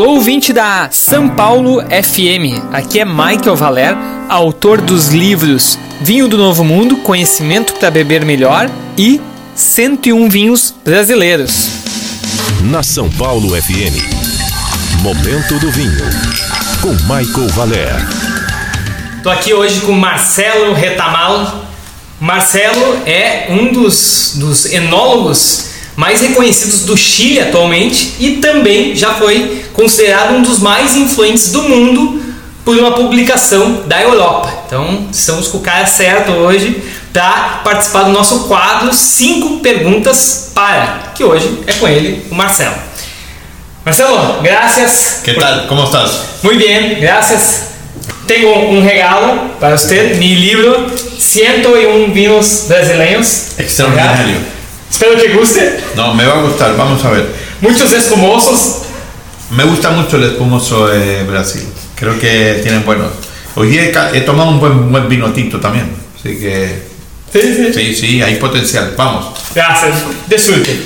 Alô, ouvinte da São Paulo FM. Aqui é Michael Valer, autor dos livros Vinho do Novo Mundo, Conhecimento para Beber Melhor e 101 Vinhos Brasileiros. Na São Paulo FM, Momento do Vinho, com Michael Valer. Estou aqui hoje com Marcelo Retamal. Marcelo é um dos, dos enólogos mais reconhecidos do Chile atualmente e também já foi considerado um dos mais influentes do mundo por uma publicação da Europa. Então, estamos com o cara certo hoje para participar do nosso quadro 5 perguntas para, que hoje é com ele, o Marcelo. Marcelo, graças. Que tal? Como estás? Muito bem, graças. Tenho um regalo para você, mi libro 101 vinhos brasileiros. Extraordinario. Espero que guste. No, me va a gustar, vamos a ver. Muchos espumosos. Me gusta mucho el espumoso de Brasil. Creo que tienen buenos. Hoy día he, he tomado un buen, buen vino tinto también. Así que Sí, sí. sí, sí, hay potencial. Vamos. Gracias. Disfrute.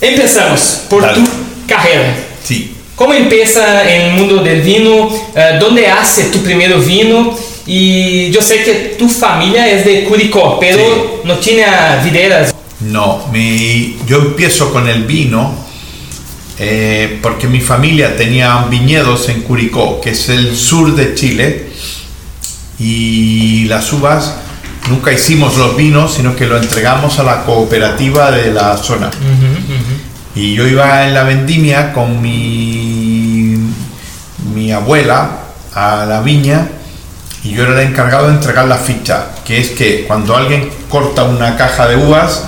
Empezamos por Dale. tu carrera. Sí. ¿Cómo empieza en el mundo del vino? Eh, ¿Dónde hace tu primer vino? Y yo sé que tu familia es de Curicó, pero Sí. no tiene videras. No, mi, yo empiezo con el vino eh, porque mi familia tenía viñedos en Curicó, que es el sur de Chile, y las uvas nunca hicimos los vinos, sino que lo entregamos a la cooperativa de la zona. Y yo iba en la vendimia con mi, mi abuela a la viña y yo era el encargado de entregar la ficha, que es que cuando alguien corta una caja de uvas,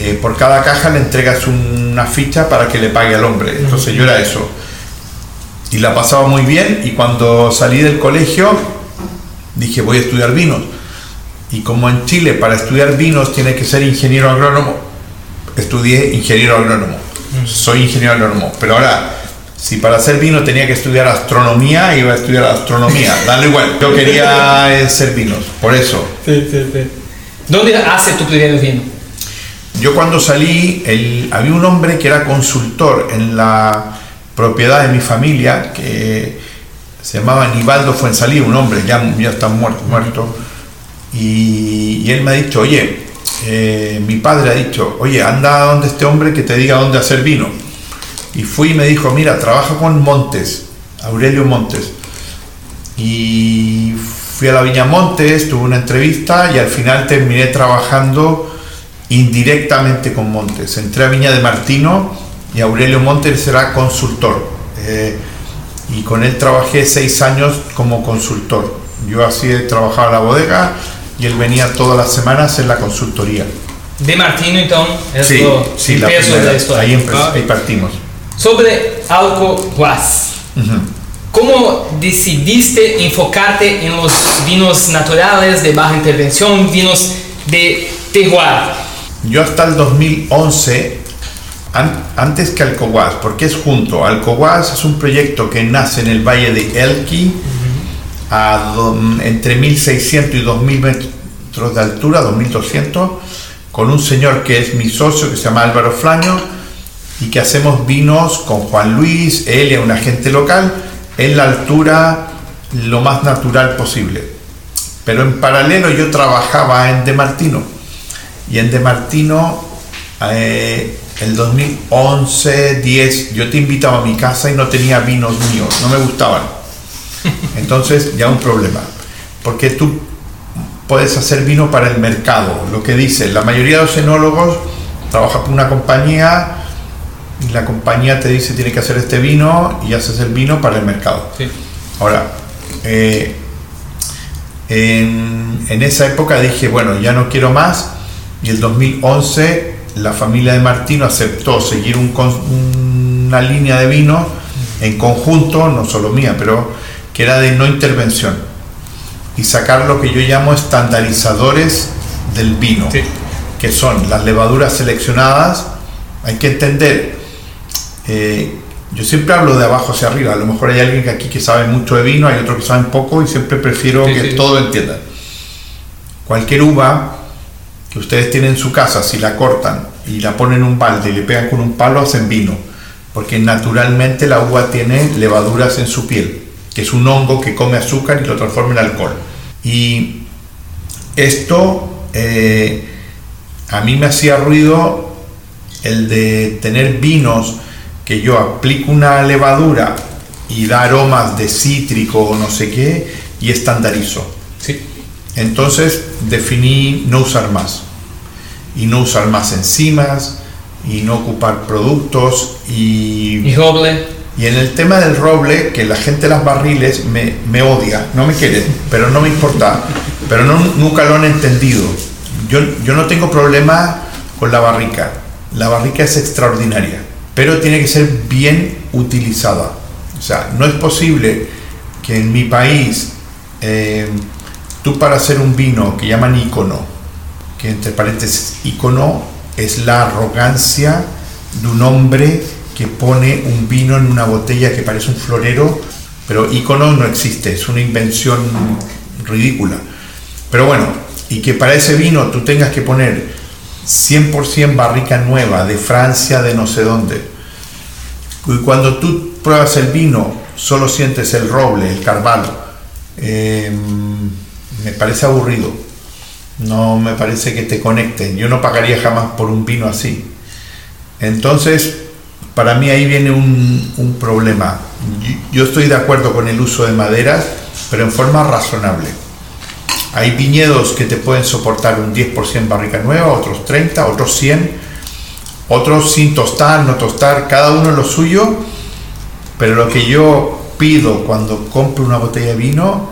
eh, por cada caja le entregas una ficha para que le pague al hombre. Entonces yo era eso. Y la pasaba muy bien y cuando salí del colegio dije voy a estudiar vinos. Y como en Chile para estudiar vinos tiene que ser ingeniero agrónomo, estudié ingeniero agrónomo. Soy ingeniero agrónomo. Pero ahora, si para hacer vino tenía que estudiar astronomía, iba a estudiar astronomía. Dale igual. Yo quería eh, ser vinos. Por eso. ¿Dónde hace tu primer vino? Yo cuando salí, había un hombre que era consultor en la propiedad de mi familia, que se llamaba Nivaldo Fuensalí, un hombre, ya, ya está muerto, muerto. Y, y él me ha dicho, oye, eh, mi padre ha dicho, oye, anda donde este hombre que te diga dónde hacer vino. Y fui y me dijo, mira, trabaja con Montes, Aurelio Montes. Y fui a la Viña Montes, tuve una entrevista y al final terminé trabajando indirectamente con Montes. Entré a Viña de Martino y Aurelio Montes era consultor. Eh, y con él trabajé seis años como consultor. Yo así trabajaba en la bodega y él venía todas las semanas en la consultoría. De Martino, entonces, es Sí, lo sí, el la peso de primera. la historia. Ahí, Ah, ahí partimos. Sobre Alcoguas. Ujú. ¿Cómo decidiste enfocarte en los vinos naturales de baja intervención, vinos de terroir? Yo hasta el 2011, an- antes que Alcoguas, porque es junto. Alcoguas es un proyecto que nace en el valle de Elqui, a entre 1600 y 2000 metros de altura, 2200, con un señor que es mi socio, que se llama Álvaro Flaño, y que hacemos vinos con Juan Luis, él y una gente local, en la altura lo más natural posible. Pero en paralelo yo trabajaba en De Martino. Y en De Martino, eh, el 2011, 10, yo te invitaba a mi casa y no tenía vinos míos, no me gustaban. Entonces, ya un problema. Porque tú puedes hacer vino para el mercado, lo que dice. La mayoría de los enólogos trabajan con una compañía y la compañía te dice tiene que hacer este vino y haces el vino para el mercado. Sí. Ahora, eh, en, en esa época dije, bueno, ya no quiero más. Y el 2011 la familia de Martino aceptó seguir un una línea de vino en conjunto, no solo mía, pero que era de no intervención. Y sacar lo que yo llamo estandarizadores del vino, Sí. que son las levaduras seleccionadas. Hay que entender eh, yo siempre hablo de abajo hacia arriba. A lo mejor hay alguien aquí que sabe mucho de vino, hay otro que sabe poco y siempre prefiero Sí, que sí. todo entiendan. Cualquier uva que ustedes tienen en su casa, si la cortan y la ponen en un balde y le pegan con un palo, hacen vino. porque naturalmente la uva tiene levaduras en su piel, que es un hongo que come azúcar y lo transforma en alcohol. Y esto eh, a mí me hacía ruido el de tener vinos que yo aplico una levadura y da aromas de cítrico o no sé qué y estandarizo. Sí. Entonces definí no usar más y no usar más enzimas y no ocupar productos y, Y roble. y en el tema del roble, que la gente de las barriles me, me odia, no me quiere, pero no me importa, pero no, nunca lo han entendido. Yo, yo no tengo problema con la barrica, la barrica es extraordinaria, pero tiene que ser bien utilizada. O sea, no es posible que en mi país eh, tú para hacer un vino que llaman icono, que entre paréntesis icono es la arrogancia de un hombre que pone un vino en una botella que parece un florero, pero icono no existe, es una invención ridícula. Pero bueno, y que para ese vino tú tengas que poner 100% barrica nueva de Francia, de no sé dónde. Y cuando tú pruebas el vino, solo sientes el roble, el carvalho. Eh, me parece aburrido. No me parece que te conecten. Yo no pagaría jamás por un vino así. Entonces, para mí ahí viene un, un problema. Yo- estoy de acuerdo con el uso de maderas, pero en forma razonable. Hay viñedos que te pueden soportar un 10% barrica nueva, otros 30, otros 100, otros sin tostar, no tostar, cada uno lo suyo. Pero lo que yo pido cuando compro una botella de vino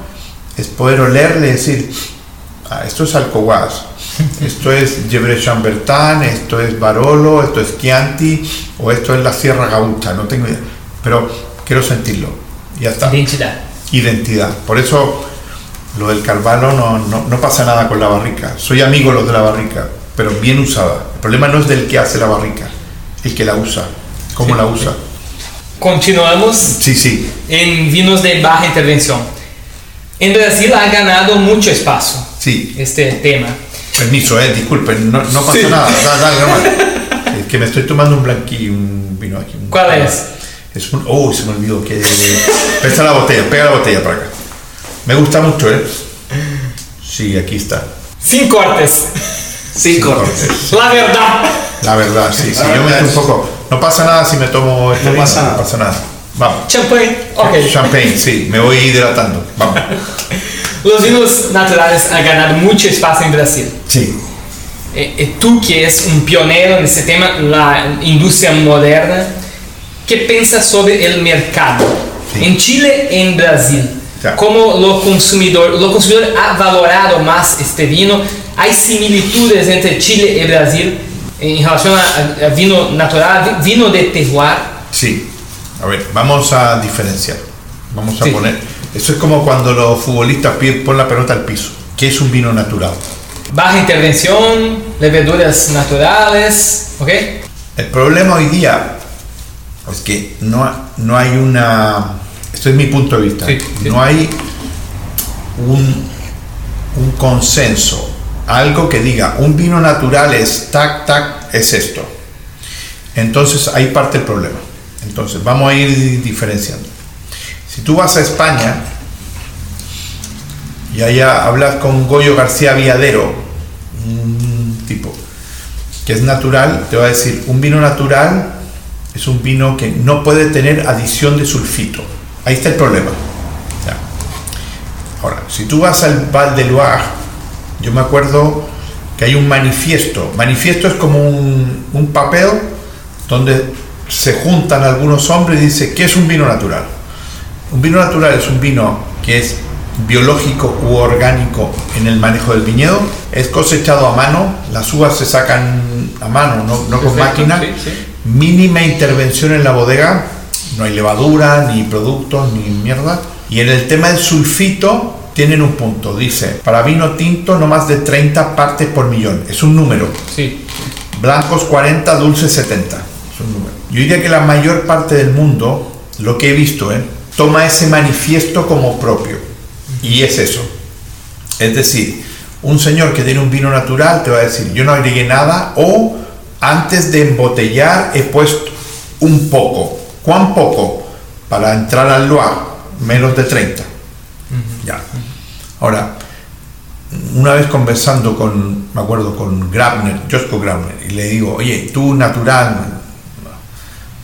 es poder olerle y decir, "Ah, esto es Alcohuas, esto es Gebre Chambertin, esto es Barolo, esto es Chianti o esto es la Sierra Gaucha, no tengo idea. Pero quiero sentirlo. y Ya está Identidad. identidad. Por eso lo del Carvalho no, no, no pasa nada con la barrica. Soy amigo de los de la barrica, pero bien usada. El problema no es del que hace la barrica, el que la usa, cómo la usa. Continuamos Sí, sí, en vinos de baja intervención. En Brasil ha ganado mucho espacio sí. este tema. Permiso, eh, disculpen, no, no pasa Sí. nada. Dale, dale. Es que me estoy tomando un blanquillo, un vino aquí. un- ¿Cuál es? Es un. Oh, se me olvidó que. Pesa la botella, pega la botella para acá. Me gusta mucho, ¿eh? Sí, aquí está. Sin cortes. Sin cortes. La verdad. La verdad, sí, sí. La Yo me estoy un poco. No pasa nada si me tomo este No vino, pasa nada. No pasa nada. Vamos. Champagne. Ok. Champagne, sí, me voy hidratando. Vamos. Los vinos naturales han ganado mucho espacio en Brasil. Sí. Eh, eh, tú que es un pionero en este tema, la industria moderna, ¿qué piensas sobre el mercado? Sí. En Chile en Brasil. Ya. ¿Cómo lo consumidor, lo consumidor ha valorado más este vino? ¿Hay similitudes entre Chile y Brasil en relación a, a vino natural, vi- vino de terroir? Sí. A ver, vamos a diferenciar. Vamos a Sí. poner. Eso es como cuando los futbolistas piden pon la pelota al piso. ¿Qué es un vino natural? Baja intervención, leveduras naturales, ¿ok? El problema hoy día es que no, no hay una. Esto es mi punto de vista. Sí, sí. No hay un, un consenso, algo que diga un vino natural es tac, tac, es esto. Entonces ahí parte el problema. Entonces vamos a ir diferenciando. Si tú vas a España y allá hablas con Goyo García Viadero, un tipo que es natural, te va a decir, un vino natural es un vino que no puede tener adición de sulfito. Ahí está el problema. Ahora, si tú vas al Val de Loire, yo me acuerdo que hay un manifiesto. Manifiesto es como un, un papel donde se juntan algunos hombres y dice, ¿qué es un vino natural? Un vino natural es un vino que es biológico u orgánico en el manejo del viñedo, es cosechado a mano, las uvas se sacan a mano, no, no con Perfecto, máquina, sí, sí. mínima intervención en la bodega, no hay levadura, ni productos, ni mierda. Y en el tema del sulfito tienen un punto, dice, para vino tinto no más de 30 partes por millón, es un número. Sí. Blancos 40, dulces 70. Es un número. Yo diría que la mayor parte del mundo, lo que he visto, ¿eh? toma ese manifiesto como propio. Y es eso. Es decir, un señor que tiene un vino natural te va a decir, yo no agregué nada o antes de embotellar he puesto un poco. ¿Cuán poco? Para entrar al Loire, menos de 30. Ya. Ahora, una vez conversando con, me acuerdo, con Grabner, Josco Grabner, y le digo, oye, tú natural,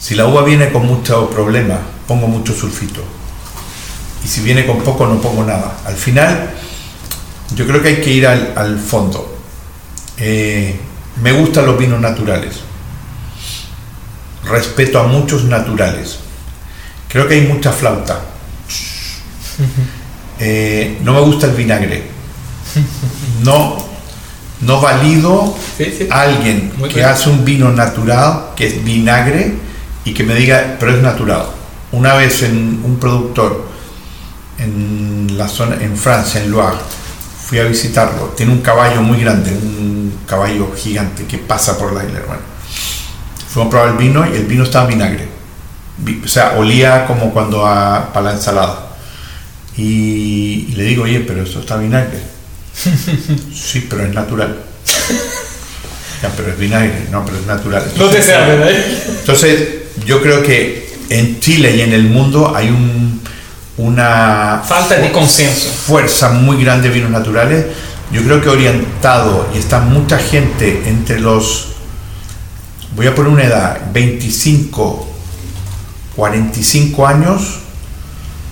si la uva viene con muchos problemas, pongo mucho sulfito. Y si viene con poco, no pongo nada. Al final, yo creo que hay que ir al, al fondo. Eh, me gustan los vinos naturales. Respeto a muchos naturales. Creo que hay mucha flauta. Eh, no me gusta el vinagre. No, no valido a alguien que hace un vino natural, que es vinagre, y que me diga, pero es natural. Una vez en un productor en la zona, en Francia, en Loire, fui a visitarlo. Tiene un caballo muy grande, un caballo gigante que pasa por la isla, hermano. Fuimos a probar el vino y el vino estaba en vinagre. Vi- O sea, olía como cuando a, para la ensalada. Y, y le digo, oye, pero eso está vinagre. sí, pero es natural. Ya, pero es vinagre, no, pero es natural. No te Entonces, serve, ¿no? entonces, yo creo que en Chile y en el mundo hay un, una Falta de consenso. fuerza muy grande de vinos naturales. Yo creo que orientado y está mucha gente entre los, voy a poner una edad, 25, 45 años.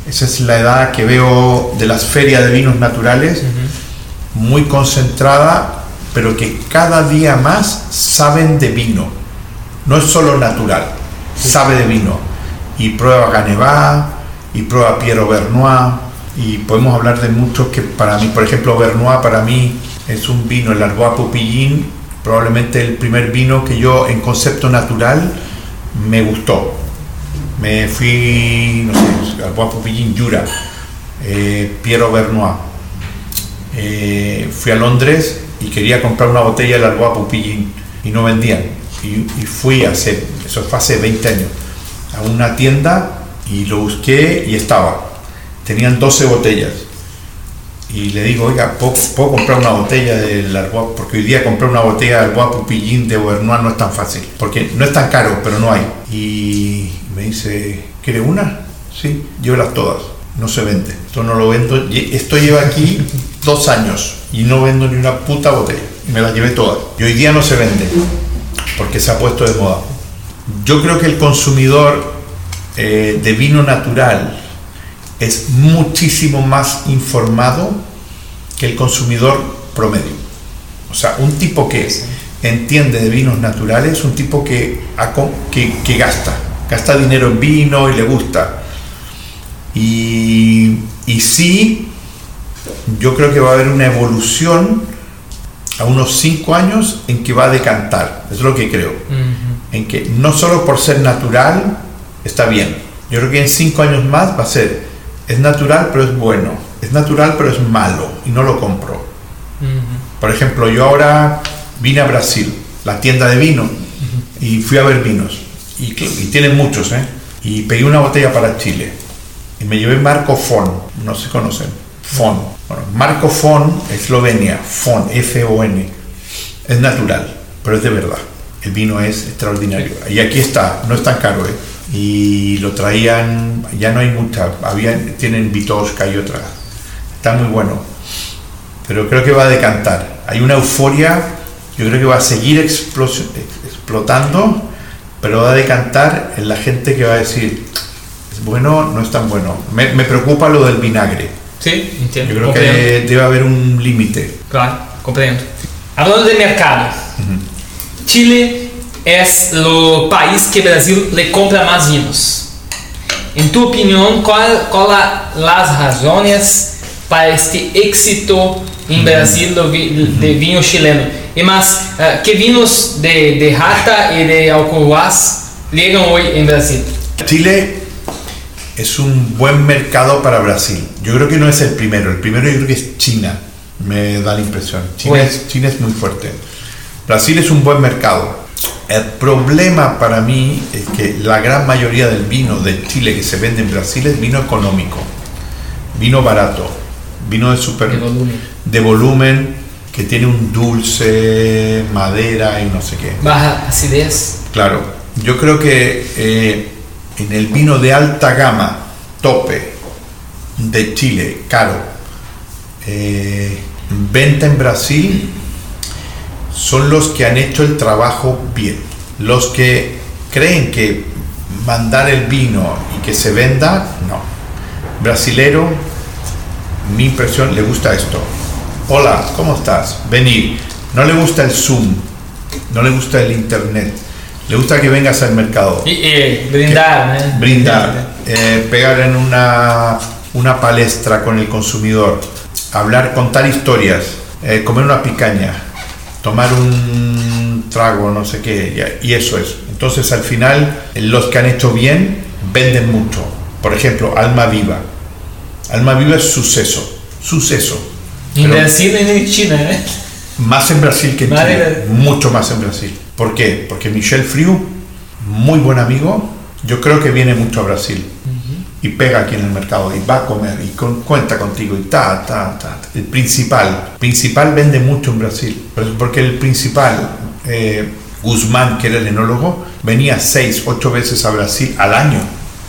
Esa es la edad que veo de las ferias de vinos naturales, muy concentrada, pero que cada día más saben de vino. No es solo natural, sabe de vino. Y prueba Ganevá, y prueba Piero Bernois, y podemos hablar de muchos que para mí, por ejemplo, Bernois para mí es un vino, el Arbois Pupillin, probablemente el primer vino que yo en concepto natural me gustó. Me fui, no sé, Arbois Pupillin Jura, eh, Piero Bernois. Eh, fui a Londres y quería comprar una botella del Arbois Pupillin y no vendían. Y, y fui hace, eso fue hace 20 años, a una tienda y lo busqué y estaba. Tenían 12 botellas. Y le digo, oiga, ¿puedo, puedo comprar una botella del Arbois? Porque hoy día comprar una botella del Arbois Pupillin de Bernois no es tan fácil. Porque no es tan caro, pero no hay. Y me dice, ¿quiere una? Sí, llévelas todas. No se vende. Esto no lo vendo. Esto lleva aquí dos años y no vendo ni una puta botella. Y me las llevé todas. Y hoy día no se vende. Porque se ha puesto de moda. Yo creo que el consumidor eh, de vino natural es muchísimo más informado que el consumidor promedio. O sea, un tipo que entiende de vinos naturales, un tipo que, gasta, gasta dinero en vino y le gusta. Y, y sí, yo creo que va a haber una evolución a unos 5 años en que va a decantar, es lo que creo en que no solo por ser natural está bien. Yo creo que en cinco años más va a ser, es natural pero es bueno, es natural pero es malo y no lo compro. Por ejemplo, yo ahora vine a Brasil, la tienda de vino, y fui a ver vinos. Y, tienen muchos, ¿eh? Y pedí una botella para Chile. Y me llevé Marco Fon, no se conocen. Fon. Bueno, Marco Fon, Eslovenia. Fon, F-O-N. Es natural, pero es de verdad. El vino es extraordinario. Y aquí está, no es tan caro, ¿eh? Y lo traían, ya no hay mucha, había, tienen Vitosca y otra. Está muy bueno. Pero creo que va a decantar. Hay una euforia, yo creo que va a seguir explotando, pero va a decantar en la gente que va a decir, es bueno, no es tan bueno. Me, me preocupa lo del vinagre. Sí, entiendo. Yo creo comprendo. que debe haber un límite. Claro, comprendo. Hablando de mercado, Chile es el país que Brasil le compra más vinos. En tu opinión, ¿cuál, cuál las razones para este éxito en Brasil do vi- de vino chileno? Y más, eh, ¿qué vinos de, de Rata y de Alcohuas llegan hoy en Brasil? Chile es un buen mercado para Brasil. Yo creo que no es el primero. El primero yo creo que es China. Me da la impresión. China, Bueno. es, China es muy fuerte. Brasil es un buen mercado. El problema para mí es que la gran mayoría del vino de Chile que se vende en Brasil es vino económico, vino barato, vino de super De volumen. de volumen que tiene un dulce, madera y no sé qué. Baja acidez. Claro. Yo creo que eh, en el vino de alta gama, tope, de Chile, caro, eh, venta en Brasil, son los que han hecho el trabajo bien. Los que creen que mandar el vino y que se venda, no. Brasilero, mi impresión, le gusta esto. Hola, ¿cómo estás? Venir. No le gusta el Zoom, no le gusta el Internet, le gusta que vengas al mercado. Y, eh, brindar, Que- ¿no? Brindar, eh, pegar en una, una palestra con el consumidor, hablar, contar historias, eh, comer una picaña, tomar un trago, no sé qué, y eso es. Entonces al final los que han hecho bien venden mucho. Por ejemplo, Alma Viva. Alma Viva es suceso, suceso. En Brasil y en China, ¿eh? más en Brasil que en Vale, vale. mucho más en Brasil. ¿Por qué? Porque Michel Friu, muy buen amigo, yo creo que viene mucho a Brasil y pega aquí en el mercado y va a comer y con- cuenta contigo y ta, ta, ta. El principal, principal vende mucho en Brasil, porque el principal, eh, Guzmán, que era el enólogo, venía seis, ocho veces a Brasil al año.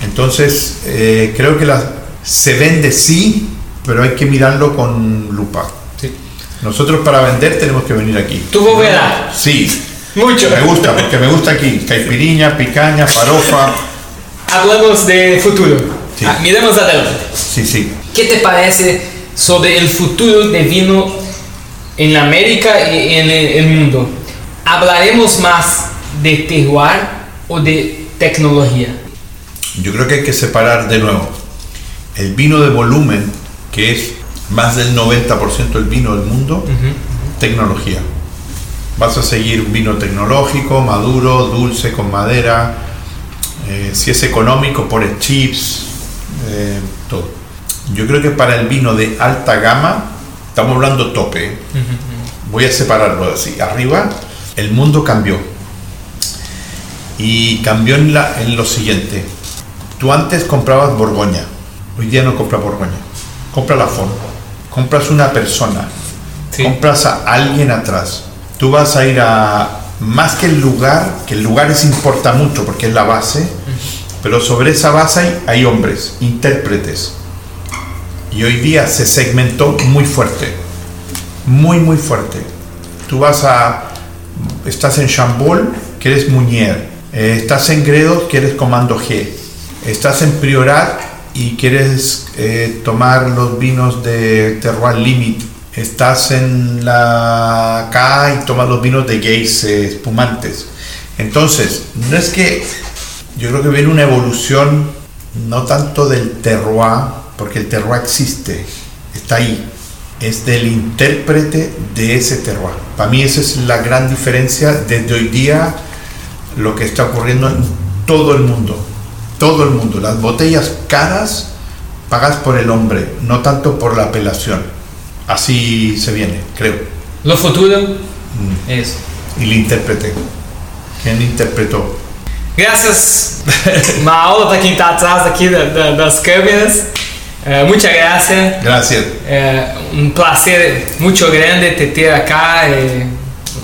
Entonces, eh, creo que la- se vende sí, pero hay que mirarlo con lupa. Sí. Nosotros para vender tenemos que venir aquí. Tu volverá. Sí. Mucho. Me gusta, porque me gusta aquí. Caipiriña, picaña, farofa. Hablamos de futuro. Sí. Ah, miremos adelante. Sí, sí. ¿Qué te parece sobre el futuro de vino en América y en el, mundo? ¿Hablaremos más de terroir o de tecnología? Yo creo que hay que separar de nuevo el vino de volumen, que es más del 90% del vino del mundo, tecnología. Vas a seguir un vino tecnológico, maduro, dulce, con madera. eh, si es económico, pones chips, eh, todo. Yo creo que para el vino de alta gama, estamos hablando tope. ¿eh? Voy a separarlo así. Arriba, el mundo cambió. Y cambió en, la, en lo siguiente. Tú antes comprabas Borgoña, hoy día no compras Borgoña. Compra la forma. Compras una persona. Sí. Compras a alguien atrás. Tú vas a ir a más que el lugar, que el lugar es importa mucho porque es la base, pero sobre esa base hay, hombres, intérpretes. Y hoy día se segmentó muy fuerte, muy muy fuerte. Tú vas a, estás en Chambol, que eres Muñer, Eh, estás en Gredos, que eres Comando G, estás en Priorat y quieres eh, tomar los vinos de Terroir Limit, estás en la K y tomas los vinos de Gays espumantes. Entonces, no es que yo creo que viene una evolución no tanto del terroir, porque el terroir existe, está ahí, es del intérprete de ese terroir. Para mí esa es la gran diferencia desde hoy día lo que está ocurriendo en todo el mundo, todo el mundo. Las botellas caras pagas por el hombre, no tanto por la apelación. Así se viene, creo. Lo futuro es. Y el intérprete. ¿Quién interpretó? Graças, uma aula para quem está atrás aqui da- da- das câmeras. Eh, muchas gracias. Gracias. É um prazer muito grande te ter acá eh,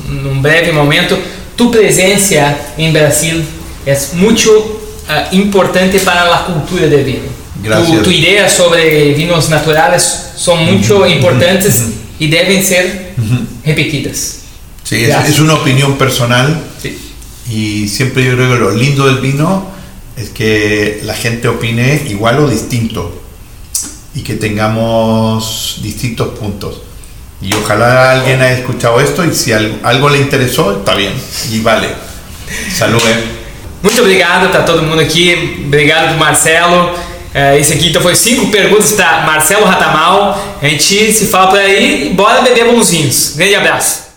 num breve momento. Tu presença em Brasil é muito ah, importante para a cultura de vino. Gracias. Tu, tu ideia sobre vinos naturais são muito importantes e devem ser repetidas. Sí, es, Gracias. es una opinión personal. Y siempre yo creo que lo lindo del vino es que la gente opine igual o distinto y que tengamos distintos puntos. Y ojalá alguien haya escuchado esto y si al- algo le interesó, está bien y vale. Salud. eh. Muito obrigado, tá todo mundo aqui. Obrigado Marcelo. Esse aqui então foi cinco perguntas para Marcelo Ratamal. A gente se fala por aí e bora beber bonzinhos. Grande abraço.